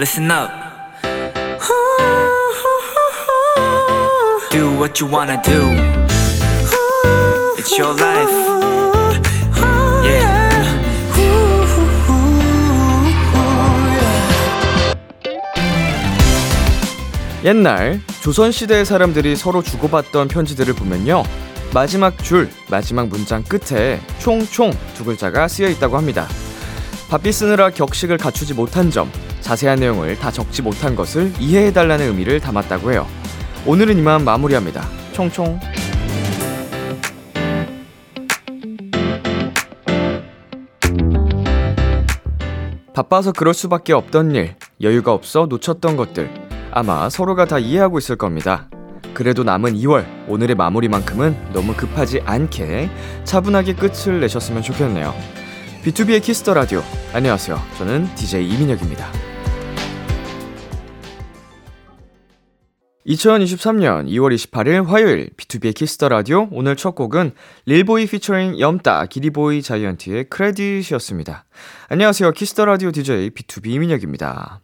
listen up. Do what you wanna do. It's your life. Yeah. 옛날 조선시대의 사람들이 서로 주고받던 편지들을 보면요. 마지막 줄, 마지막 문장 끝에 총총 두 글자가 쓰여 있다고 합니다. 바삐 쓰느라 격식을 갖추지 못한 점, 자세한 내용을 다 적지 못한 것을 이해해달라는 의미를 담았다고 해요. 오늘은 이만 마무리합니다. 총총. 바빠서 그럴 수밖에 없던 일, 여유가 없어 놓쳤던 것들, 아마 서로가 다 이해하고 있을 겁니다. 그래도 남은 2월, 오늘의 마무리만큼은 너무 급하지 않게 차분하게 끝을 내셨으면 좋겠네요. B2B의 키스터 라디오. 안녕하세요. 저는 DJ 이민혁입니다. 2023년 2월 28일 화요일 B2B의 키스터 라디오 오늘 첫 곡은 릴보이 피처링 염따 기리보이 자이언티의 Credit이었습니다. 안녕하세요. 키스터 라디오 DJ B2B 이민혁입니다.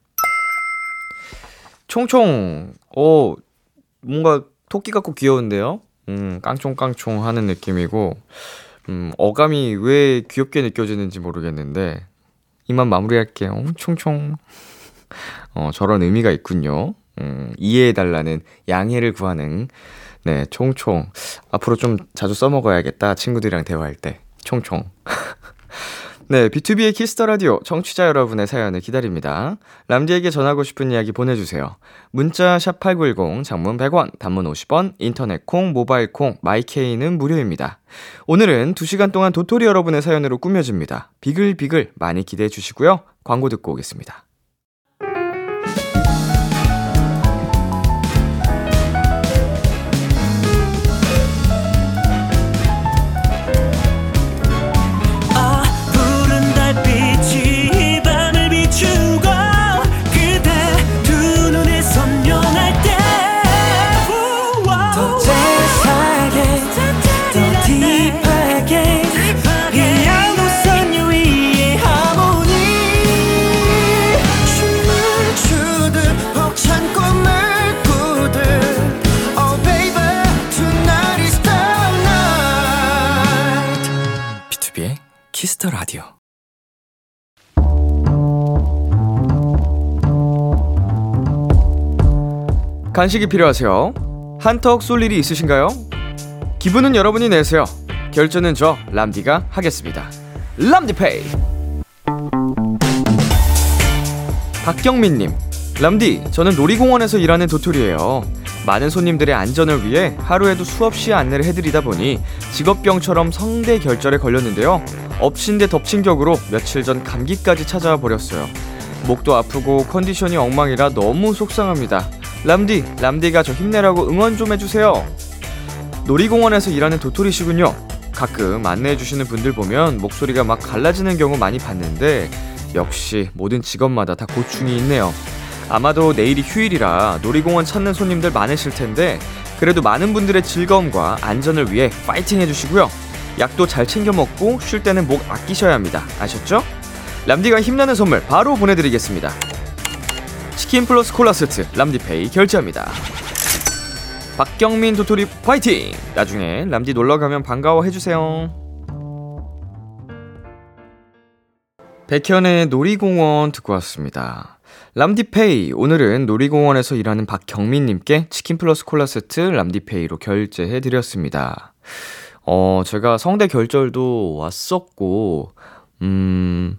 총총 어 뭔가 토끼 같고 귀여운데요. 음, 깡총깡총 하는 느낌이고 음, 어감이 왜 귀엽게 느껴지는지 모르겠는데 이만 마무리할게요. 총총. 어, 저런 의미가 있군요. 음, 이해해달라는 양해를 구하는 네, 총총. 앞으로 좀 자주 써먹어야겠다. 친구들이랑 대화할 때. 총총. 네, B2B의 키스터 라디오 청취자 여러분의 사연을 기다립니다. 람디에게 전하고 싶은 이야기 보내 주세요. 문자 샵 #8910 장문 100원, 단문 50원, 인터넷 콩, 모바일 콩, 마이케이는 무료입니다. 오늘은 2 시간 동안 도토리 여러분의 사연으로 꾸며집니다. 비글비글 많이 기대해 주시고요. 광고 듣고 오겠습니다. 간식이 필요하세요? 한턱 쏠 일이 있으신가요? 기분은 여러분이 내세요. 결제는 저 람디가 하겠습니다. 람디페이. 박경민님, 람디, 저는 놀이공원에서 일하는 도토리예요. 많은 손님들의 안전을 위해 하루에도 수없이 안내를 해드리다 보니 직업병처럼 성대 결절에 걸렸는데요. 엎친 데 덮친 격으로 며칠 전 감기까지 찾아와 버렸어요. 목도 아프고 컨디션이 엉망이라 너무 속상합니다. 람디, 람디가 저 힘내라고 응원 좀 해주세요. 놀이공원에서 일하는 도토리시군요. 가끔 안내해주시는 분들 보면 목소리가 막 갈라지는 경우 많이 봤는데 역시 모든 직업마다 다 고충이 있네요. 아마도 내일이 휴일이라 놀이공원 찾는 손님들 많으실 텐데 그래도 많은 분들의 즐거움과 안전을 위해 파이팅 해주시고요. 약도 잘 챙겨 먹고 쉴 때는 목 아끼셔야 합니다. 아셨죠? 람디가 힘나는 선물 바로 보내드리겠습니다. 치킨 플러스 콜라 세트 람디페이 결제합니다. 박경민 도토리 파이팅! 나중에 람디 놀러 가면 반가워 해주세요. 백현의 놀이공원 듣고 왔습니다. 람디페이 오늘은 놀이공원에서 일하는 박경민님께 치킨 플러스 콜라 세트 람디페이로 결제해 드렸습니다. 어 제가 성대 결절도 왔었고 음,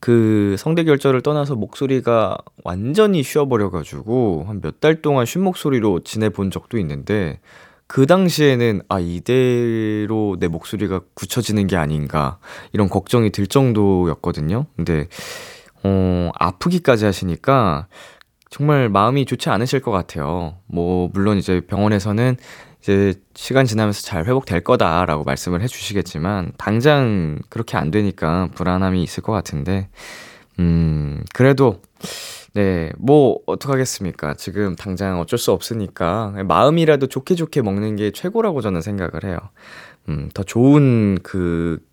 그 성대 결절을 떠나서 목소리가 완전히 쉬어버려가지고 한 몇 달 동안 쉰 목소리로 지내본 적도 있는데 그 당시에는 아, 이대로 내 목소리가 굳혀지는 게 아닌가 이런 걱정이 들 정도였거든요. 근데, 어, 아프기까지 하시니까 정말 마음이 좋지 않으실 것 같아요. 뭐, 물론 이제 병원에서는 이제 시간 지나면서 잘 회복될 거다라고 말씀을 해주시겠지만, 당장 그렇게 안 되니까 불안함이 있을 것 같은데, 음, 그래도, 네, 뭐, 어떡하겠습니까. 지금 당장 어쩔 수 없으니까, 마음이라도 좋게 좋게 먹는 게 최고라고 저는 생각을 해요. 음, 더 좋은 그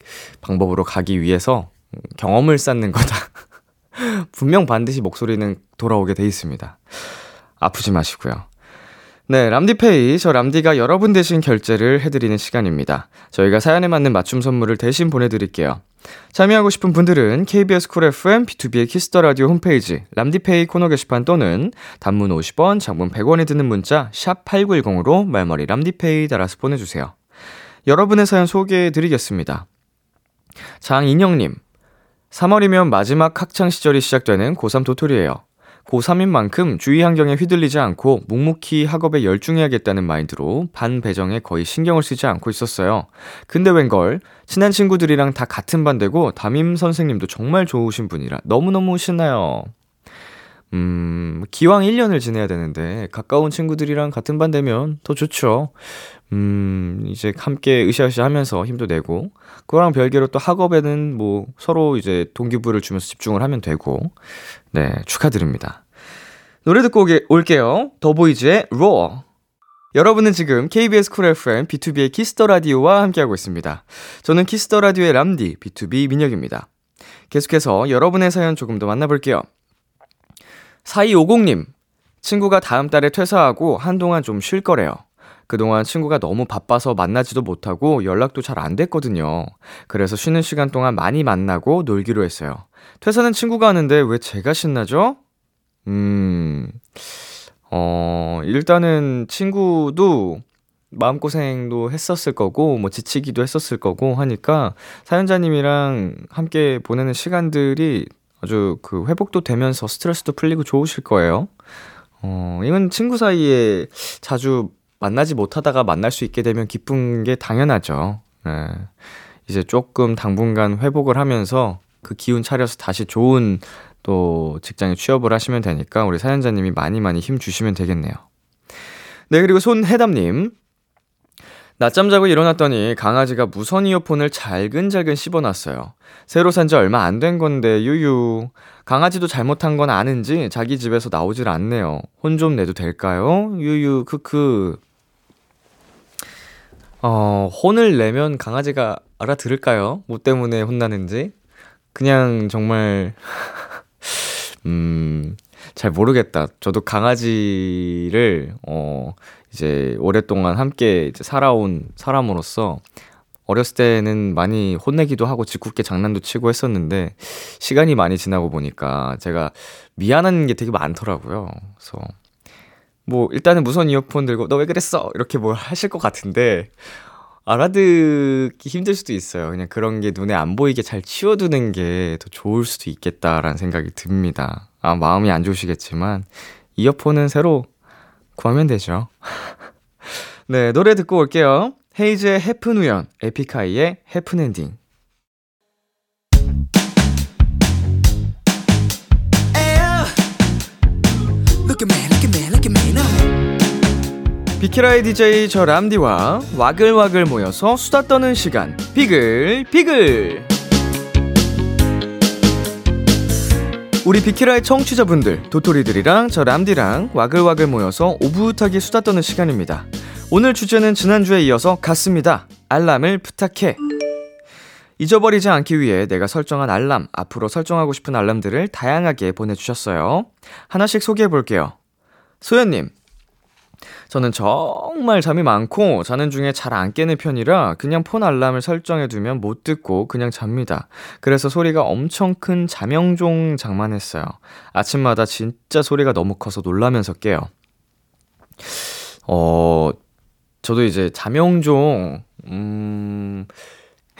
방법으로 가기 위해서 경험을 쌓는 거다. 분명 반드시 목소리는 돌아오게 돼 있습니다. 아프지 마시고요. 네, 람디페이. 저 람디가 여러분 대신 결제를 해드리는 시간입니다. 저희가 사연에 맞는 맞춤 선물을 대신 보내드릴게요. 참여하고 싶은 분들은 KBS 쿨 FM B2B의 키스터 라디오 홈페이지 람디페이 코너 게시판 또는 단문 50원, 장문 100원이 드는 문자 샵 8910으로 말머리 람디페이 달아서 보내주세요. 여러분의 사연 소개해 드리겠습니다. 장인영님, 3월이면 마지막 학창 시절이 시작되는 고3 도토리예요. 고3인 만큼 주위 환경에 휘둘리지 않고 묵묵히 학업에 열중해야겠다는 마인드로 반 배정에 거의 신경을 쓰지 않고 있었어요. 근데 웬걸 친한 친구들이랑 다 같은 반 되고 담임 선생님도 정말 좋으신 분이라 너무너무 신나요. 음, 기왕 1년을 지내야 되는데 가까운 친구들이랑 같은 반 되면 더 좋죠. 음, 이제 함께 으쌰으쌰 하면서 힘도 내고, 그거랑 별개로 또 학업에는 뭐 서로 이제 동기부를 주면서 집중을 하면 되고, 네, 축하드립니다. 노래 듣고 오게, 올게요. 더보이즈의 ROAR. 여러분은 지금 KBS 쿨 FM B2B의 키스터 라디오와 함께하고 있습니다. 저는 키스터 라디오의 람디 B2B 민혁입니다. 계속해서 여러분의 사연 조금 더 만나볼게요. 4250님, 친구가 다음 달에 퇴사하고 한동안 좀 쉴 거래요. 그동안 친구가 너무 바빠서 만나지도 못하고 연락도 잘 안 됐거든요. 그래서 쉬는 시간 동안 많이 만나고 놀기로 했어요. 퇴사는 친구가 하는데 왜 제가 신나죠? 음, 어, 일단은 친구도 마음고생도 했었을 거고, 뭐 지치기도 했었을 거고 하니까 사연자님이랑 함께 보내는 시간들이 아주 그 회복도 되면서 스트레스도 풀리고 좋으실 거예요. 어, 이건 친구 사이에 자주 만나지 못하다가 만날 수 있게 되면 기쁜 게 당연하죠. 네. 이제 조금 당분간 회복을 하면서 그 기운 차려서 다시 좋은 또 직장에 취업을 하시면 되니까 우리 사연자님이 많이 많이 힘 주시면 되겠네요. 네, 그리고 손해담님. 낮잠 자고 일어났더니 강아지가 무선 이어폰을 잘근잘근 씹어놨어요. 새로 산 지 얼마 안 된 건데 유유. 강아지도 잘못한 건 아는지 자기 집에서 나오질 않네요. 혼 좀 내도 될까요? 유유 크크. 어, 혼을 내면 강아지가 알아들을까요? 뭐 때문에 혼나는지? 그냥 정말 음, 잘 모르겠다. 저도 강아지를 어 이제 오랫동안 함께 이제 살아온 사람으로서 어렸을 때는 많이 혼내기도 하고 짓궂게 장난도 치고 했었는데 시간이 많이 지나고 보니까 제가 미안한 게 되게 많더라고요. 그래서 뭐 일단은 무선 이어폰 들고 너 왜 그랬어 이렇게 뭘 하실 것 같은데 알아듣기 힘들 수도 있어요. 그냥 그런 게 눈에 안 보이게 잘 치워두는 게 더 좋을 수도 있겠다라는 생각이 듭니다. 아 마음이 안 좋으시겠지만 이어폰은 새로 구하면 되죠. 네, 노래 듣고 올게요. 헤이즈의 해픈 우연, 에픽하이의 해픈 엔딩. 비키라의 DJ 저 람디와 와글와글 모여서 수다 떠는 시간 비글 비글 우리 비키라의 청취자분들 도토리들이랑 저 람디랑 와글와글 모여서 오붓하게 수다 떠는 시간입니다. 오늘 주제는 지난주에 이어서 같습니다. 알람을 부탁해. 잊어버리지 않기 위해 내가 설정한 알람 앞으로 설정하고 싶은 알람들을 다양하게 보내주셨어요. 하나씩 소개해 볼게요. 소연님 저는 정말 잠이 많고 자는 중에 잘 안 깨는 편이라 그냥 폰 알람을 설정해 두면 못 듣고 그냥 잡니다. 그래서 소리가 엄청 큰 자명종 장만했어요. 아침마다 진짜 소리가 너무 커서 놀라면서 깨요. 어, 저도 이제 자명종, 음,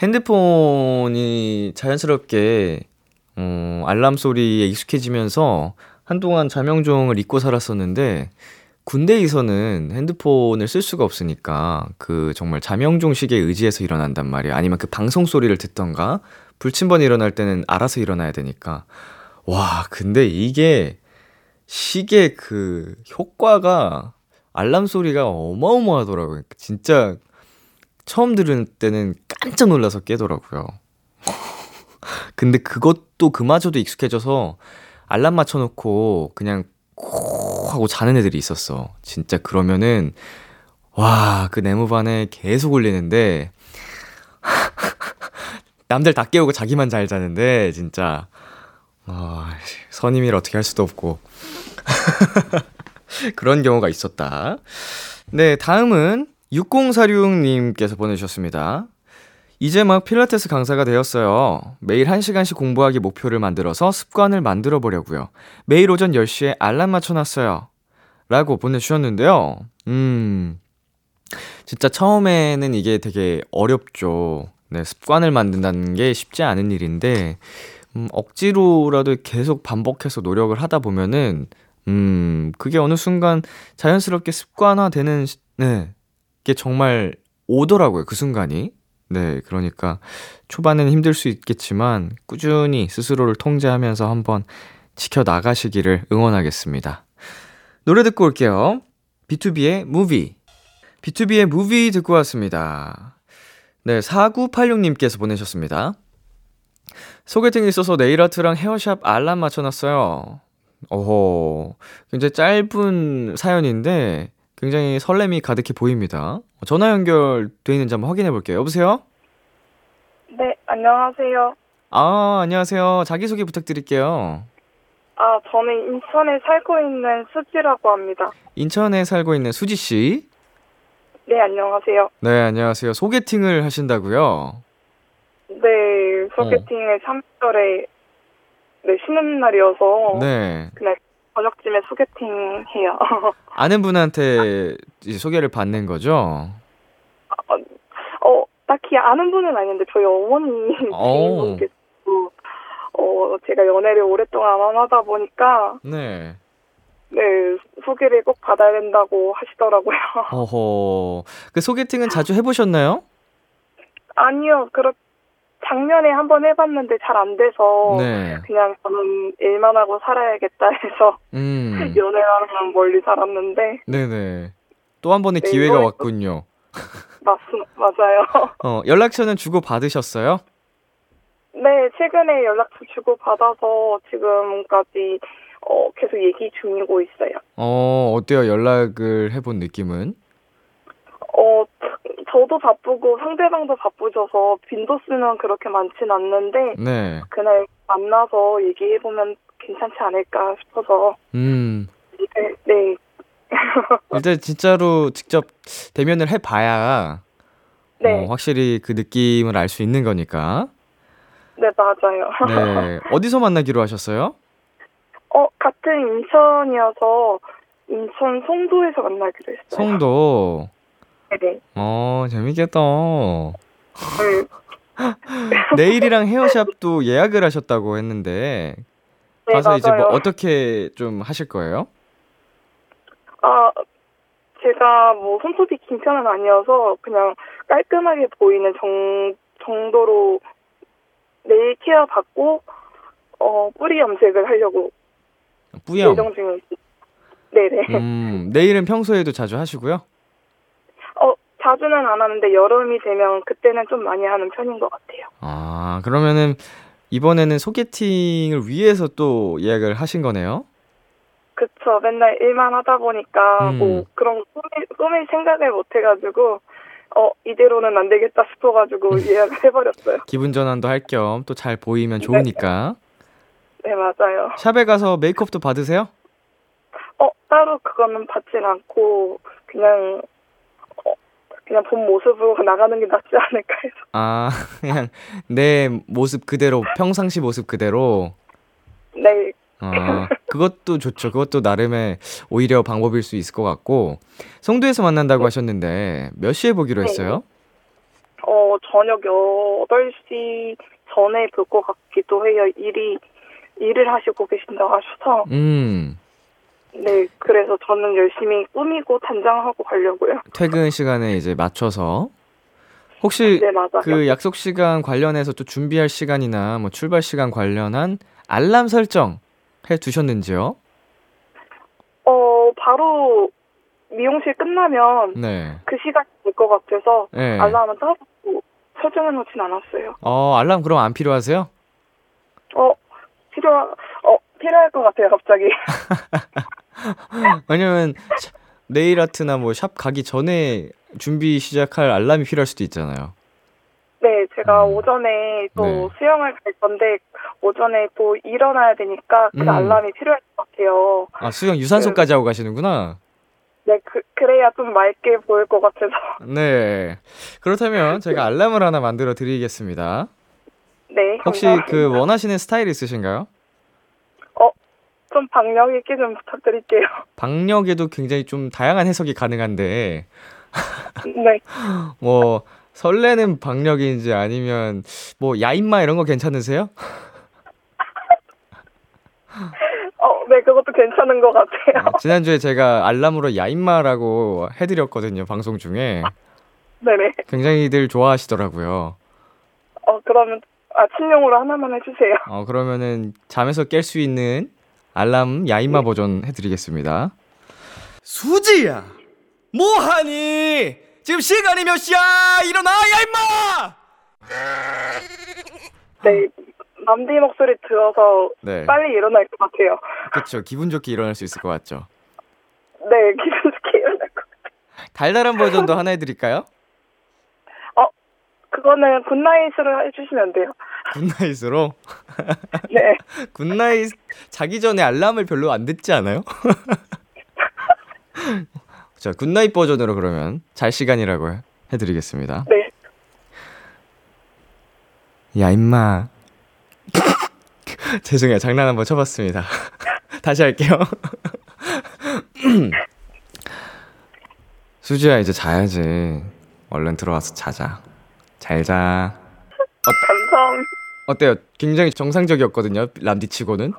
핸드폰이 자연스럽게, 어, 알람 소리에 익숙해지면서 한동안 자명종을 잊고 살았었는데, 군대에서는 핸드폰을 쓸 수가 없으니까 그 정말 자명종 시계에 의지해서 일어난단 말이에요. 아니면 그 방송 소리를 듣던가 불침번 일어날 때는 알아서 일어나야 되니까. 와, 근데 이게 시계 그 효과가 알람 소리가 어마어마하더라고요. 진짜 처음 들을 때는 깜짝 놀라서 깨더라고요. 근데 그것도 그마저도 익숙해져서 알람 맞춰놓고 그냥 코 하고 자는 애들이 있었어. 진짜 그러면은 와, 그 네모반에 계속 울리는데 남들 다 깨우고 자기만 잘 자는데 진짜 아, 선임이를 어떻게 할 수도 없고. 그런 경우가 있었다. 네, 다음은 6046님께서 보내주셨습니다. 이제 막 필라테스 강사가 되었어요. 매일 1시간씩 공부하기 목표를 만들어서 습관을 만들어 보려고요. 매일 오전 10시에 알람 맞춰놨어요. 라고 보내주셨는데요. 음, 진짜 처음에는 이게 되게 어렵죠. 네, 습관을 만든다는 게 쉽지 않은 일인데, 음, 억지로라도 계속 반복해서 노력을 하다 보면은, 음, 그게 어느 순간 자연스럽게 습관화되는, 시- 네, 게 정말 오더라고요, 그 순간이. 네, 그러니까 초반에는 힘들 수 있겠지만 꾸준히 스스로를 통제하면서 한번 지켜나가시기를 응원하겠습니다. 노래 듣고 올게요. B2B의 무비. B2B의 무비 듣고 왔습니다. 네, 4986님께서 보내셨습니다. 소개팅이 있어서 네일아트랑 헤어샵 알람 맞춰놨어요. 오호, 굉장히 짧은 사연인데 굉장히 설렘이 가득해 보입니다. 전화 연결돼 있는지 한번 확인해 볼게요. 여보세요? 네, 안녕하세요. 아, 안녕하세요. 자기소개 부탁드릴게요. 아, 저는 인천에 살고 있는 수지라고 합니다. 인천에 살고 있는 수지 씨. 네, 안녕하세요. 네, 안녕하세요. 소개팅을 하신다고요? 네, 소개팅을 3월에 네, 쉬는 날이어서 네. 그날 저녁쯤에 소개팅 해요. 아는 분한테 소개를 받는 거죠? 어, 딱히 아는 분은 아닌데 저희 어머니 오. 지인분께서 어, 제가 연애를 오랫동안 하다 보니까 네. 네, 소개를 꼭 받아야 된다고 하시더라고요. 어허. 그 소개팅은 자주 해 보셨나요? 아니요, 그렇 작년에 한번 해봤는데 잘 안 돼서 네. 그냥 저는 일만 하고 살아야겠다 해서 음. 연애랑만 멀리 살았는데 네네. 또 한 번의 네, 기회가 왔군요. 맞 맞아요. 어, 연락처는 주고 받으셨어요? 네, 최근에 연락처 주고 받아서 지금까지 어, 계속 얘기 중이고 있어요. 어, 어때요? 연락을 해본 느낌은? 어, 저도 바쁘고 상대방도 바쁘셔서 빈도수는 그렇게 많진 않는데 네. 그날 만나서 얘기해 보면 괜찮지 않을까 싶어서 음. 네, 네. 일단 진짜로 직접 대면을 해봐야 네. 어, 확실히 그 느낌을 알 수 있는 거니까. 네, 맞아요. 네. 어디서 만나기로 하셨어요? 어, 같은 인천이어서 인천 송도에서 만나기로 했어요. 송도. 네. 어, 재밌겠다. 네, 내일이랑 헤어샵도 예약을 하셨다고 했는데 네 가서 맞아요. 이제 뭐 어떻게 좀 하실 거예요? 아, 제가 뭐 손톱이 긴 편은 아니어서 그냥 깔끔하게 보이는 정, 정도로 네일 케어 받고 어, 뿌리 염색을 하려고 뿌염. 예정 중에 있- 네네. 음, 내일은 평소에도 자주 하시고요. 어, 자주는 안 하는데 여름이 되면 그때는 좀 많이 하는 편인 것 같아요. 아, 그러면은 이번에는 소개팅을 위해서 또 예약을 하신 거네요? 그쵸. 맨날 일만 하다 보니까 음. 뭐 그런 꾸밀, 꾸밀 생각을 못 해가지고 어 이대로는 안 되겠다 싶어가지고 예약을 해버렸어요. 기분 전환도 할 겸 또 잘 보이면 좋으니까. 네 맞아요. 샵에 가서 메이크업도 받으세요? 어 따로 그거는 받진 않고 그냥 어 그냥 본 모습으로 나가는 게 낫지 않을까 해서. 아, 그냥 내 모습 그대로, 평상시 모습 그대로. 네 아, 그것도 좋죠. 그것도 나름의 오히려 방법일 수 있을 것 같고. 송도에서 만난다고 하셨는데, 몇 시에 보기로 네. 했어요? 어, 저녁 8시 전에 볼 것 같기도 해요. 일이, 일을 하시고 계신다고 하셔서. 음, 네, 그래서 저는 열심히 꾸미고 단장하고 가려고요. 퇴근 시간에 이제 맞춰서. 혹시 네. 그 약속 시간 관련해서 또 준비할 시간이나 뭐 출발 시간 관련한 알람 설정 해 두셨는지요? 어, 바로 미용실 끝나면 네. 그 시간이 될것 같아서 네. 알람은 따로 설정해 놓진 않았어요. 어, 알람 그럼 안 필요하세요? 어, 필요, 어, 필요할 것 같아요, 갑자기. 왜냐면 차- 네일 아트나 뭐 샵 가기 전에 준비 시작할 알람이 필요할 수도 있잖아요. 네, 제가 음. 오전에 또 네. 수영을 갈 건데 오전에 또 일어나야 되니까 그 음. 알람이 필요할 것 같아요. 아, 수영 유산소까지 하고 가시는구나. 네, 그, 그래야 좀 맑게 보일 것 같아서. 네. 그렇다면 제가 알람을 하나 만들어 드리겠습니다. 네, 혹시 감사합니다. 그 원하시는 스타일 있으신가요? 좀 박력 있게 좀 부탁드릴게요. 박력에도 굉장히 좀 다양한 해석이 가능한데 네, 뭐 설레는 박력인지 아니면 뭐 야인마 이런 거 괜찮으세요? 어, 네, 그것도 괜찮은 것 같아요. 아, 지난주에 제가 알람으로 야인마라고 해드렸거든요 방송 중에 네네. 굉장히들 좋아하시더라고요. 어, 그러면 아침용으로 하나만 해주세요. 어 그러면은 잠에서 깰 수 있는 알람 야인마 버전 해드리겠습니다. 수지야, 뭐하니? 지금 시간이 몇 시야? 일어나 야 인마! 네, 람디 목소리 들어서 네, 빨리 일어날 것 같아요. 그렇죠. 기분 좋게 일어날 수 있을 것 같죠. 네, 기분 좋게 일어날 것 같아요. 달달한 버전도 하나 해드릴까요? 그거는 good night으로 해주시면 돼요. good night으로. 네. good night 자기 전에 알람을 별로 안 듣지 않아요? 자, good night 버전으로 그러면 잘 시간이라고 해- 해드리겠습니다. 네. 야, 임마. 죄송해요. 장난 한번 쳐 봤습니다. 다시 할게요. 수지야, 이제 자야지. 얼른 들어와서 자자. 잘 자. 감사합니다. 어때요? 굉장히 정상적이었거든요. 람디 치고는.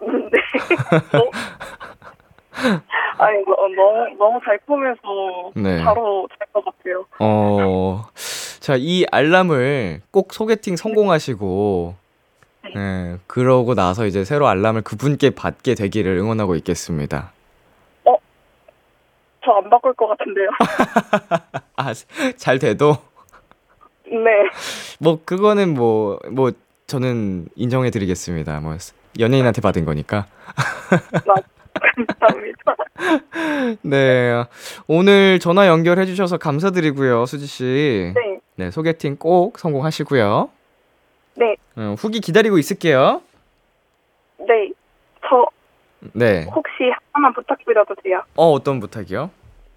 네. 어? 아니, 너, 너무, 너무 달콤해서 네. 바로 잘 것 같아요. 어, 자, 이 알람을 꼭 소개팅 성공하시고, 네, 그러고 나서 이제 새로 알람을 그분께 받게 되기를 응원하고 있겠습니다. 저안 바꿀 것 같은데요. 아, 잘 돼도, 네. 뭐, 그거는 뭐, 뭐, 저는 인정해 드리겠습니다. 뭐, 연예인한테 받은 거니까. 감사합니다. 네, 오늘 전화 연결해 주셔서 감사드리고요, 수지 씨. 네. 네, 소개팅 꼭 성공하시고요. 네. 어, 후기 기다리고 있을게요. 네. 저 네. 혹시 하나만 부탁드려도 돼요? 어, 어떤 부탁이요?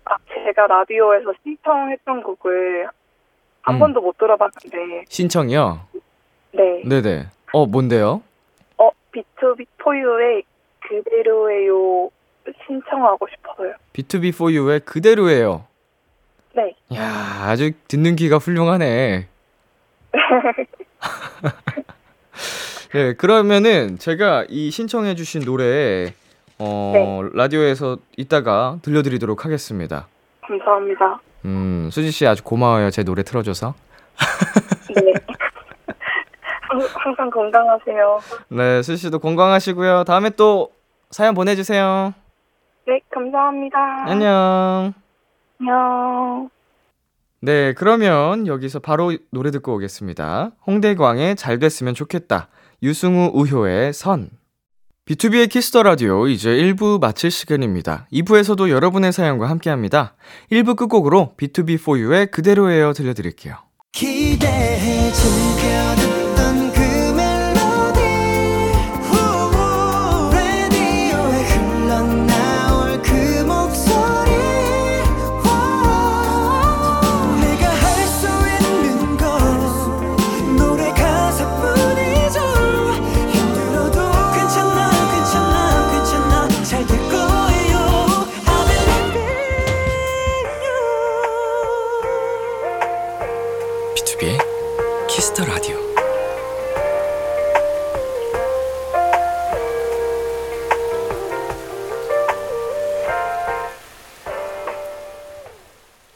아, 제가 라디오에서 신청했던 곡을 한 음. 번도 못 들어봤는데, 신청이요? 네. 네네. 어, 뭔데요? 어, B2B 포유의 그대로예요 신청하고 싶어서요. B2B4U의 그대로예요. 네. 야 아주 듣는 귀가 훌륭하네. 네, 그러면은 제가 이 신청해 주신 노래, 어, 라디오에서 이따가 들려드리도록 하겠습니다. 감사합니다. 음, 수지 씨 아주 고마워요. 제 노래 틀어줘서. 네. 항- 항상 건강하세요. 네, 수지 씨도 건강하시고요. 다음에 또 사연 보내주세요. 네, 감사합니다. 안녕. 안녕. 네, 그러면 여기서 바로 노래 듣고 오겠습니다. 홍대광의 잘 됐으면 좋겠다. 유승우 우효의 선. 비투비의 키스 더 라디오 이제 1부 마칠 시간입니다. 2부에서도 여러분의 사연과 함께 합니다. 1부 끝곡으로 B2B4U의 그대로예요 들려드릴게요. 기대해 즐겨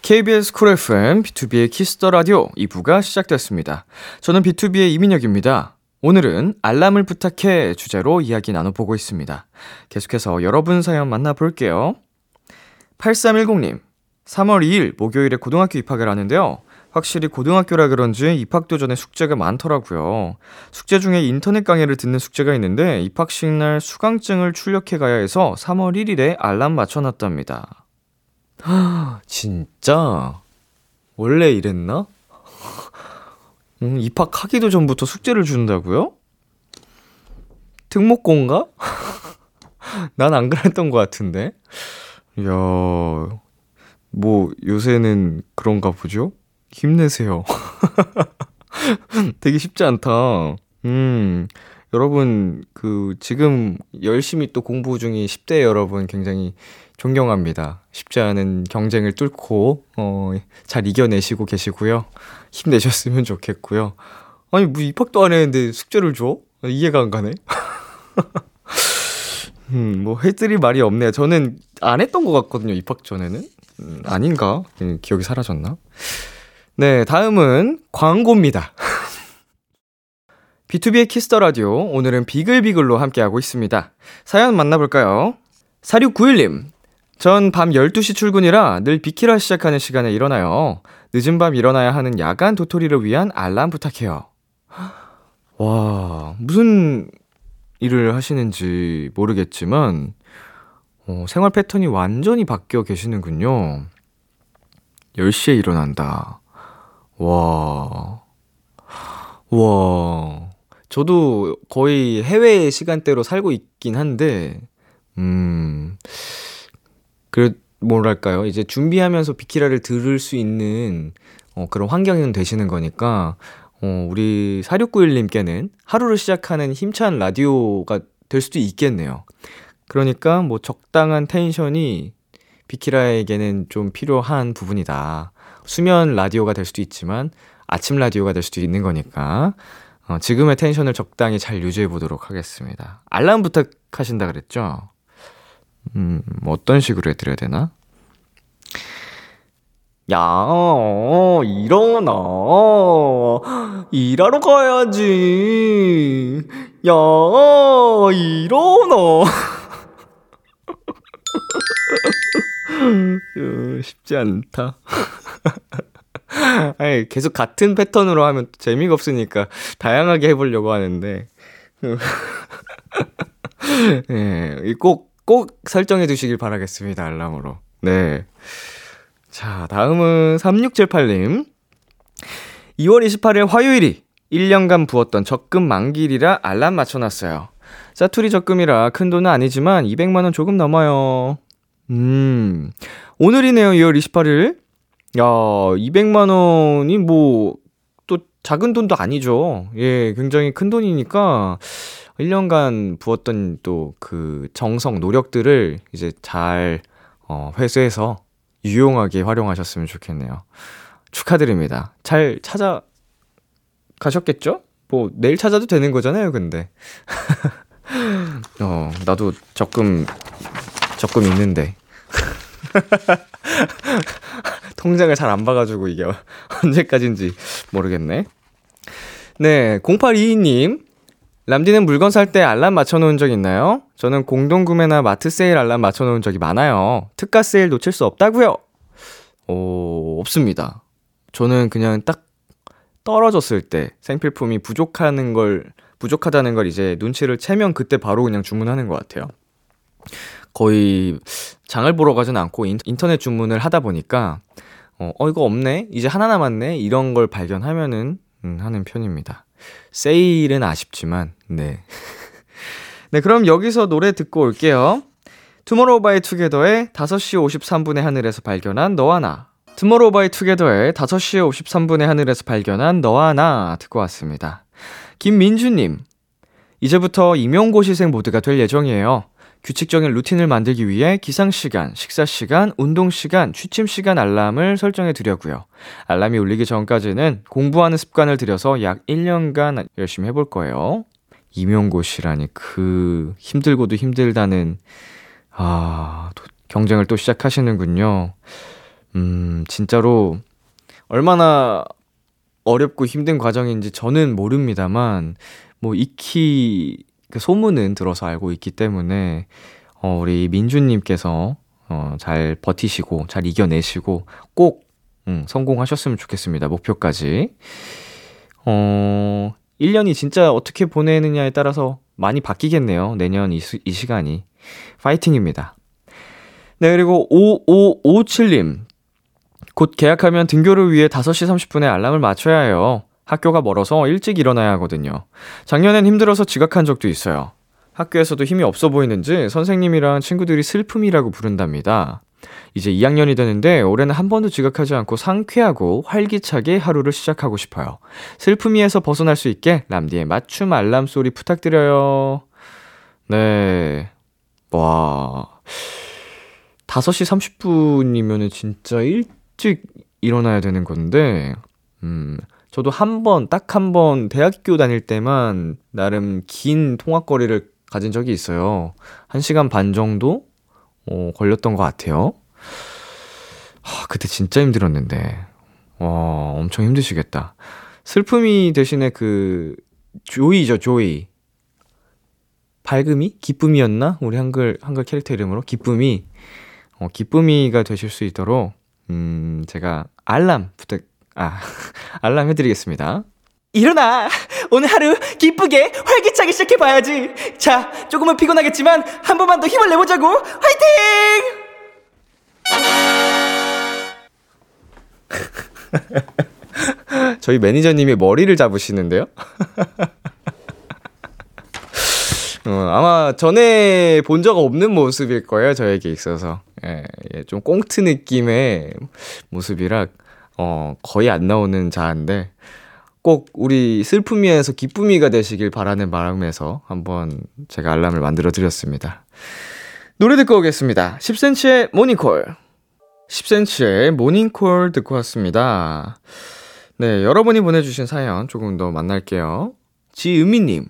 KBS 쿨 FM, 비투비의 키스 더 라디오 2부가 시작됐습니다. 저는 비투비의 이민혁입니다. 오늘은 알람을 부탁해 주제로 이야기 나눠보고 있습니다. 계속해서 여러분 사연 만나볼게요. 8310님, 3월 2일 목요일에 고등학교 입학을 하는데요. 확실히 고등학교라 그런지 입학도 전에 숙제가 많더라고요. 숙제 중에 인터넷 강의를 듣는 숙제가 있는데 입학식 날 수강증을 출력해 가야 해서 3월 1일에 알람 맞춰놨답니다. 진짜? 원래 이랬나? 음, 입학하기도 전부터 숙제를 준다고요? 특목고인가? 난 안 그랬던 것 같은데. 이야, 뭐, 요새는 그런가 보죠? 힘내세요. 되게 쉽지 않다. 음, 여러분, 그, 지금 열심히 또 공부 중인 10대 여러분 굉장히 존경합니다. 쉽지 않은 경쟁을 뚫고, 어, 잘 이겨내시고 계시고요. 힘내셨으면 좋겠고요. 아니, 뭐 입학도 안 했는데 숙제를 줘? 이해가 안 가네. 음, 뭐 해드릴 말이 없네요. 저는 안 했던 것 같거든요, 입학 전에는. 음, 아닌가? 음, 기억이 사라졌나? 네, 다음은 광고입니다. 비투비의 키스 더 라디오 오늘은 비글비글로 함께하고 있습니다. 사연 만나볼까요? 4691님. 전 밤 12시 출근이라 늘 비키라 시작하는 시간에 일어나요. 늦은 밤 일어나야 하는 야간 도토리를 위한 알람 부탁해요. 와, 무슨 일을 하시는지 모르겠지만, 어, 생활 패턴이 완전히 바뀌어 계시는군요. 10시에 일어난다. 와. 와. 저도 거의 해외 시간대로 살고 있긴 한데, 음, 그, 뭐랄까요. 이제 준비하면서 비키라를 들을 수 있는, 어, 그런 환경은 되시는 거니까, 어, 우리 4691님께는 하루를 시작하는 힘찬 라디오가 될 수도 있겠네요. 그러니까 뭐 적당한 텐션이 비키라에게는 좀 필요한 부분이다. 수면 라디오가 될 수도 있지만 아침 라디오가 될 수도 있는 거니까 어, 지금의 텐션을 적당히 잘 유지해 보도록 하겠습니다. 알람 부탁하신다 그랬죠? 음, 뭐 어떤 식으로 해드려야 되나? 야, 일어나. 일하러 가야지. 야, 일어나. 어, 쉽지 않다. 아니, 계속 같은 패턴으로 하면 재미가 없으니까 다양하게 해보려고 하는데. 네, 꼭, 꼭 설정해 두시길 바라겠습니다, 알람으로. 네. 자, 다음은 3678님. 2월 28일 화요일이 1년간 부었던 적금 만기일이라 알람 맞춰놨어요. 사투리 적금이라 큰 돈은 아니지만 200만원 조금 넘어요. 음, 오늘이네요, 2월 28일. 야, 200만 원이 뭐, 또 작은 돈도 아니죠. 예, 굉장히 큰 돈이니까 1년간 부었던 또 그 정성, 노력들을 이제 잘, 어, 회수해서 유용하게 활용하셨으면 좋겠네요. 축하드립니다. 잘 찾아 가셨겠죠? 뭐, 내일 찾아도 되는 거잖아요, 근데. 어, 나도 적금, 적금 있는데. 통장을 잘 안 봐가지고 이게 언제까지인지 모르겠네. 네, 0822님. 람디는 물건 살 때 알람 맞춰놓은 적 있나요? 저는 공동구매나 마트 세일 알람 맞춰놓은 적이 많아요. 특가 세일 놓칠 수 없다고요? 오, 없습니다. 저는 그냥 딱 떨어졌을 때 생필품이 부족하는 걸, 부족하다는 걸 이제 눈치를 채면 그때 바로 그냥 주문하는 것 같아요. 거의 장을 보러 가진 않고 인터넷 주문을 하다 보니까 어, 어 이거 없네 이제 하나 남았네 이런 걸 발견하면은 음, 하는 편입니다. 세일은 아쉽지만 네. 네 그럼 여기서 노래 듣고 올게요. 투모로우바이투게더의 5시 53분의 하늘에서 발견한 너와 나 투모로우바이투게더의 5시 53분의 하늘에서 발견한 너와 나 듣고 왔습니다. 김민주님 이제부터 임용고시생 모드가 될 예정이에요. 규칙적인 루틴을 만들기 위해 기상 시간, 식사 시간, 운동 시간, 취침 시간 알람을 설정해 두려고요. 알람이 울리기 전까지는 공부하는 습관을 들여서 약 1년간 열심히 해볼 거예요. 임용고시라니 그 힘들고도 힘들다는 아, 경쟁을 또 시작하시는군요. 음, 진짜로 얼마나 어렵고 힘든 과정인지 저는 모릅니다만 뭐 익히 그 소문은 들어서 알고 있기 때문에 어, 우리 민주님께서 어, 잘 버티시고 잘 이겨내시고 꼭 음, 성공하셨으면 좋겠습니다. 목표까지. 어, 1년이 진짜 어떻게 보내느냐에 따라서 많이 바뀌겠네요. 내년 이, 이 시간이. 파이팅입니다. 네, 그리고 5557님. 곧 계약하면 등교를 위해 5시 30분에 알람을 맞춰야 해요. 학교가 멀어서 일찍 일어나야 하거든요. 작년엔 힘들어서 지각한 적도 있어요. 학교에서도 힘이 없어 보이는지 선생님이랑 친구들이 슬픔이라고 부른답니다. 이제 2학년이 되는데 올해는 한 번도 지각하지 않고 상쾌하고 활기차게 하루를 시작하고 싶어요. 슬픔이에서 벗어날 수 있게 람디의 맞춤 알람 소리 부탁드려요. 네. 와. 5시 30분이면은 진짜 일찍 일어나야 되는 건데, 음, 저도 한 번, 딱 한 번 대학교 다닐 때만 나름 긴 통학거리를 가진 적이 있어요. 1시간 반 정도? 어, 걸렸던 것 같아요. 하, 그때 진짜 힘들었는데. 와, 엄청 힘드시겠다. 슬픔이 대신에 그, 조이죠, 조이. 밝음이? 기쁨이었나? 우리 한글, 한글 캐릭터 이름으로? 기쁨이. 어, 기쁨이가 되실 수 있도록, 음, 제가 알람 부탁, 아, 알람 해드리겠습니다. 일어나! 오늘 하루 기쁘게 활기차게 시작해봐야지! 자, 조금은 피곤하겠지만 한 번만 더 힘을 내보자고! 화이팅! 저희 매니저님이 머리를 잡으시는데요? 어, 아마 전에 본 적 없는 모습일 거예요, 저에게 있어서. 예, 예, 좀 꽁트 느낌의 모습이라, 어, 거의 안 나오는 자인데, 꼭 우리 슬픔이에서 기쁨이가 되시길 바라는 마음에서 한번 제가 알람을 만들어 드렸습니다. 노래 듣고 오겠습니다. 10cm의 모닝콜. 10cm의 모닝콜 듣고 왔습니다. 네, 여러분이 보내주신 사연 조금 더 만날게요. 지은미님.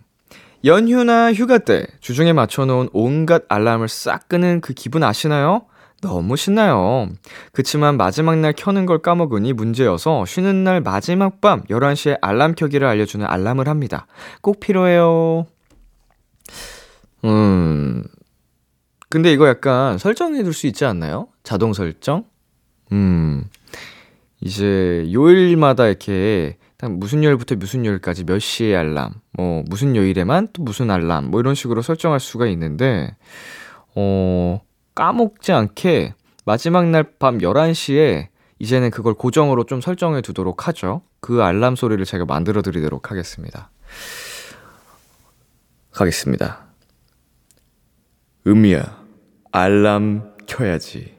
연휴나 휴가 때 주중에 맞춰놓은 온갖 알람을 싹 끄는 그 기분 아시나요? 너무 신나요. 그치만 마지막 날 켜는 걸 까먹으니 문제여서 쉬는 날 마지막 밤 11시에 알람 켜기를 알려주는 알람을 합니다. 꼭 필요해요. 음. 근데 이거 약간 설정해 둘 수 있지 않나요? 자동 설정? 음. 이제 요일마다 이렇게 무슨 요일부터 무슨 요일까지 몇 시에 알람, 뭐 무슨 요일에만 또 무슨 알람, 뭐 이런 식으로 설정할 수가 있는데, 어, 까먹지 않게 마지막 날 밤 11시에 이제는 그걸 고정으로 좀 설정해 두도록 하죠. 그 알람 소리를 제가 만들어 드리도록 하겠습니다. 가겠습니다. 음이야, 알람 켜야지.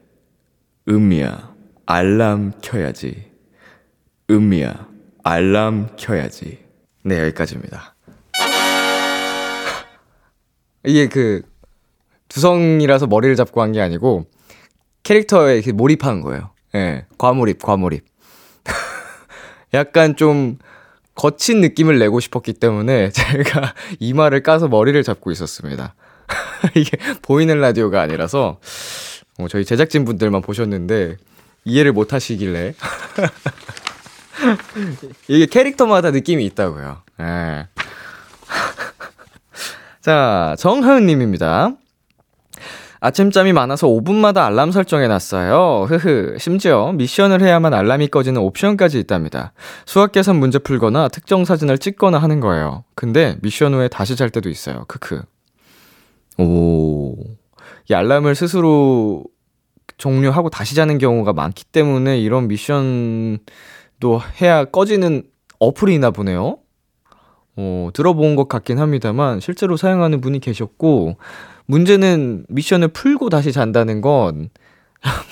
음이야, 알람 켜야지. 음이야, 알람 켜야지. 네, 여기까지입니다. 이게 그, 두성이라서 머리를 잡고 한 게 아니고, 캐릭터에 이렇게 몰입한 거예요. 예, 네, 과몰입, 과몰입. 약간 좀, 거친 느낌을 내고 싶었기 때문에 제가 이마를 까서 머리를 잡고 있었습니다. 이게 보이는 라디오가 아니라서 어, 저희 제작진 분들만 보셨는데 이해를 못 하시길래 이게 캐릭터마다 느낌이 있다고요. 예. 자, 정하은님입니다. 아침잠이 많아서 5분마다 알람 설정해 놨어요. 흐흐. 심지어 미션을 해야만 알람이 꺼지는 옵션까지 있답니다. 수학 계산 문제 풀거나 특정 사진을 찍거나 하는 거예요. 근데 미션 후에 다시 잘 때도 있어요. 크크. 오. 이 알람을 스스로 종료하고 다시 자는 경우가 많기 때문에 이런 미션도 해야 꺼지는 어플이나 보네요. 어, 들어본 것 같긴 합니다만 실제로 사용하는 분이 계셨고 문제는 미션을 풀고 다시 잔다는 건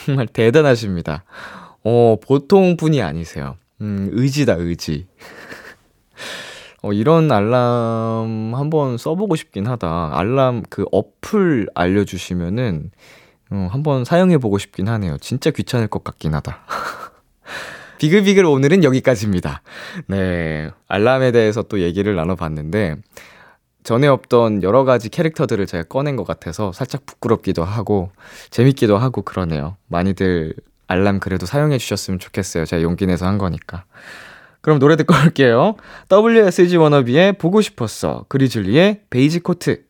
정말 대단하십니다. 어, 보통 분이 아니세요. 음, 의지다, 의지. 어, 이런 알람 한번 써보고 싶긴 하다. 알람 그 어플 알려주시면은, 어, 한번 사용해보고 싶긴 하네요. 진짜 귀찮을 것 같긴 하다. 비글비글 오늘은 여기까지입니다. 네. 알람에 대해서 또 얘기를 나눠봤는데, 전에 없던 여러 가지 캐릭터들을 제가 꺼낸 것 같아서 살짝 부끄럽기도 하고 재밌기도 하고 그러네요. 많이들 알람 그래도 사용해 주셨으면 좋겠어요. 제가 용기 내서 한 거니까. 그럼 노래 듣고 올게요. WSG 워너비의 보고 싶었어. 그리즐리의 베이지 코트.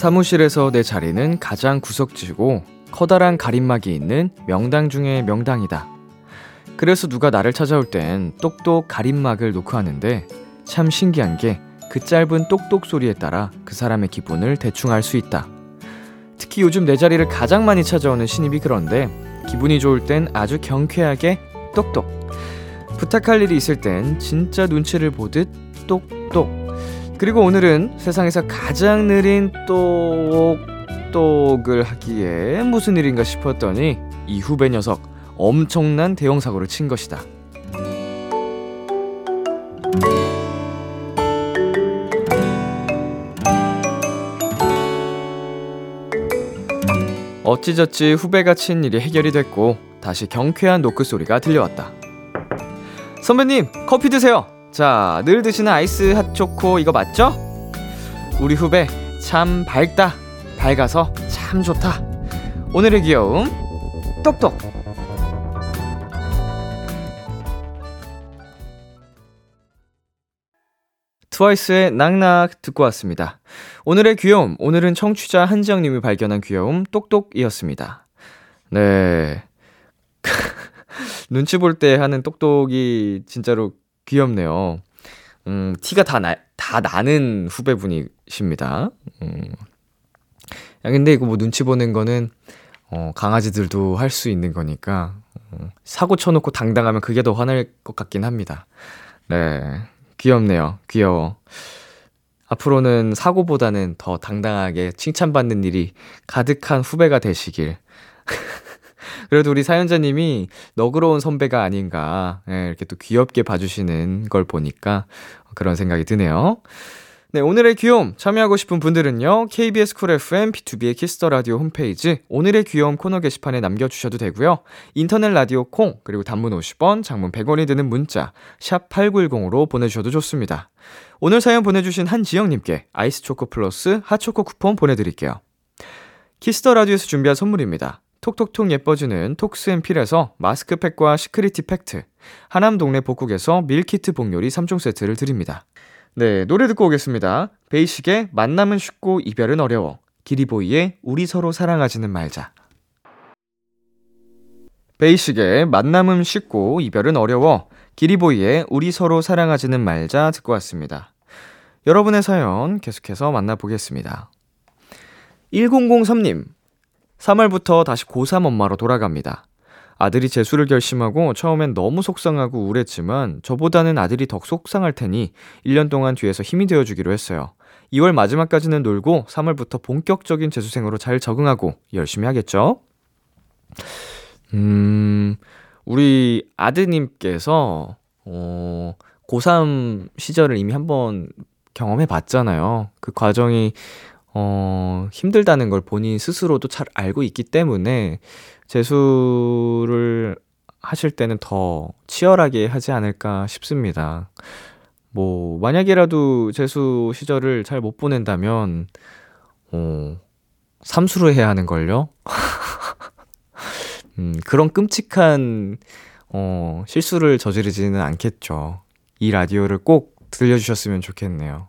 사무실에서 내 자리는 가장 구석지고 커다란 가림막이 있는 명당 중의 명당이다. 그래서 누가 나를 찾아올 땐 똑똑 가림막을 놓고 하는데 참 신기한 게 그 짧은 똑똑 소리에 따라 그 사람의 기분을 대충 알 수 있다. 특히 요즘 내 자리를 가장 많이 찾아오는 신입이 그런데 기분이 좋을 땐 아주 경쾌하게 똑똑. 부탁할 일이 있을 땐 진짜 눈치를 보듯 똑똑. 그리고 오늘은 세상에서 가장 느린 똑똑을 하기에 무슨 일인가 싶었더니 이 후배 녀석 엄청난 대형 사고를 친 것이다. 어찌저찌 후배가 친 일이 해결이 됐고 다시 경쾌한 노크 소리가 들려왔다. 선배님 커피 드세요. 자, 늘 드시는 아이스 핫초코 이거 맞죠? 우리 후배 참 밝다. 밝아서 참 좋다. 오늘의 귀여움 똑똑. 트와이스의 낙낙 듣고 왔습니다. 오늘의 귀여움, 오늘은 청취자 한지영님이 발견한 귀여움 똑똑이었습니다. 네. 눈치 볼 때 하는 똑똑이 진짜로 귀엽네요. 음, 티가 다 나, 다 나는 후배분이십니다. 음. 야, 근데 이거 뭐 눈치 보는 거는, 어, 강아지들도 할 수 있는 거니까, 어, 사고 쳐놓고 당당하면 그게 더 화날 것 같긴 합니다. 네. 귀엽네요. 귀여워. 앞으로는 사고보다는 더 당당하게 칭찬받는 일이 가득한 후배가 되시길. 그래도 우리 사연자님이 너그러운 선배가 아닌가, 예, 이렇게 또 귀엽게 봐주시는 걸 보니까 그런 생각이 드네요. 네, 오늘의 귀여움 참여하고 싶은 분들은요. KBS 쿨 FM 비투비의 키스 더 라디오 홈페이지 오늘의 귀여움 코너 게시판에 남겨 주셔도 되고요. 인터넷 라디오 콩 그리고 단문 50원, 장문 100원이 드는 문자 샵 8910으로 보내 주셔도 좋습니다. 오늘 사연 보내 주신 한지영 님께 아이스 초코 플러스 핫초코 쿠폰 보내 드릴게요. 키스 더 라디오에서 준비한 선물입니다. 톡톡톡 예뻐지는 톡스앤필에서 마스크팩과 시크리티 팩트, 하남 동네 복국에서 밀키트 복요리 3종 세트를 드립니다. 네, 노래 듣고 오겠습니다. 베이식의 만남은 쉽고 이별은 어려워. 기리보이의 우리 서로 사랑하지는 말자. 베이식의 만남은 쉽고 이별은 어려워. 기리보이의 우리 서로 사랑하지는 말자 듣고 왔습니다. 여러분의 사연 계속해서 만나보겠습니다. 1003님, 3월부터 다시 고3 엄마로 돌아갑니다. 아들이 재수를 결심하고 처음엔 너무 속상하고 우울했지만 저보다는 아들이 더 속상할 테니 1년 동안 뒤에서 힘이 되어주기로 했어요. 2월 마지막까지는 놀고 3월부터 본격적인 재수생으로 잘 적응하고 열심히 하겠죠? 음, 우리 아드님께서, 어, 고3 시절을 이미 한번 경험해 봤잖아요. 그 과정이, 어, 힘들다는 걸 본인 스스로도 잘 알고 있기 때문에 재수를 하실 때는 더 치열하게 하지 않을까 싶습니다. 뭐, 만약이라도 재수 시절을 잘 못 보낸다면, 어, 삼수를 해야 하는 걸요? 음, 그런 끔찍한, 어, 실수를 저지르지는 않겠죠. 이 라디오를 꼭 들려주셨으면 좋겠네요.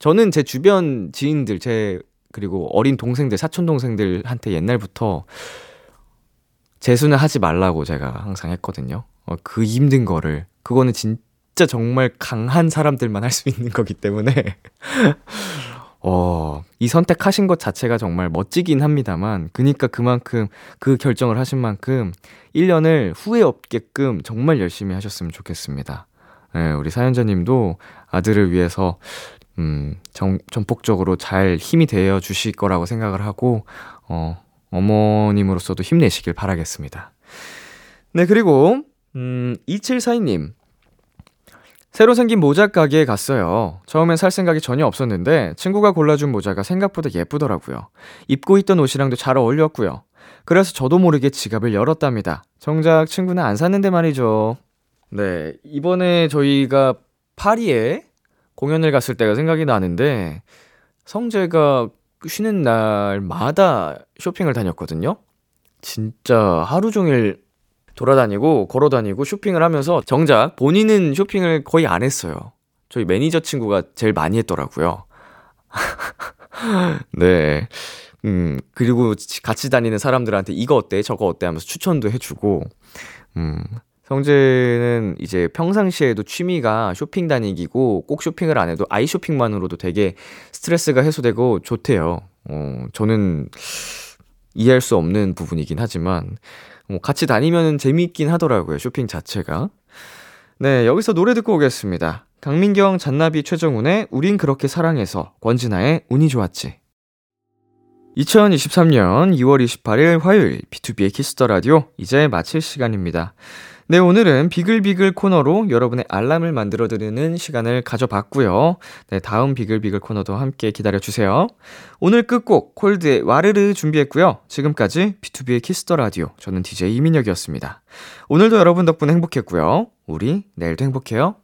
저는 제 주변 지인들, 제, 그리고 어린 동생들, 사촌 동생들한테 옛날부터 재수는 하지 말라고 제가 항상 했거든요. 어, 그 힘든 거를. 그거는 진짜 정말 강한 사람들만 할 수 있는 거기 때문에. 어, 이 선택하신 것 자체가 정말 멋지긴 합니다만, 그니까 그만큼, 그 결정을 하신 만큼, 1년을 후회 없게끔 정말 열심히 하셨으면 좋겠습니다. 네, 우리 사연자님도 아들을 위해서, 음, 정, 전폭적으로 잘 힘이 되어 주실 거라고 생각을 하고, 어, 어머님으로서도 힘내시길 바라겠습니다. 네, 그리고, 음, 2742님. 새로 생긴 모자 가게에 갔어요. 처음엔 살 생각이 전혀 없었는데 친구가 골라준 모자가 생각보다 예쁘더라고요. 입고 있던 옷이랑도 잘 어울렸고요. 그래서 저도 모르게 지갑을 열었답니다. 정작 친구는 안 샀는데 말이죠. 네, 이번에 저희가 파리에 공연을 갔을 때가 생각이 나는데 성재가 쉬는 날마다 쇼핑을 다녔거든요. 진짜 하루 종일 돌아다니고 걸어다니고 쇼핑을 하면서 정작 본인은 쇼핑을 거의 안 했어요. 저희 매니저 친구가 제일 많이 했더라고요. 네. 음, 그리고 같이 다니는 사람들한테 이거 어때? 저거 어때? 하면서 추천도 해주고, 음, 성재는 이제 평상시에도 취미가 쇼핑 다니기고 꼭 쇼핑을 안 해도 아이 쇼핑만으로도 되게 스트레스가 해소되고 좋대요. 어, 저는 이해할 수 없는 부분이긴 하지만, 뭐 같이 다니면 재미있긴 하더라고요. 쇼핑 자체가. 네, 여기서 노래 듣고 오겠습니다. 강민경, 잔나비, 최정훈의 우린 그렇게 사랑해서, 권진아의 운이 좋았지. 2023년 2월 28일 화요일 비투비의 키스 더 라디오 이제 마칠 시간입니다. 네, 오늘은 비글비글 코너로 여러분의 알람을 만들어 드리는 시간을 가져봤고요. 네, 다음 비글비글 코너도 함께 기다려 주세요. 오늘 끝곡 콜드의 와르르 준비했고요. 지금까지 비투비의 키스 더 라디오 저는 DJ 이민혁이었습니다. 오늘도 여러분 덕분에 행복했고요. 우리 내일도 행복해요.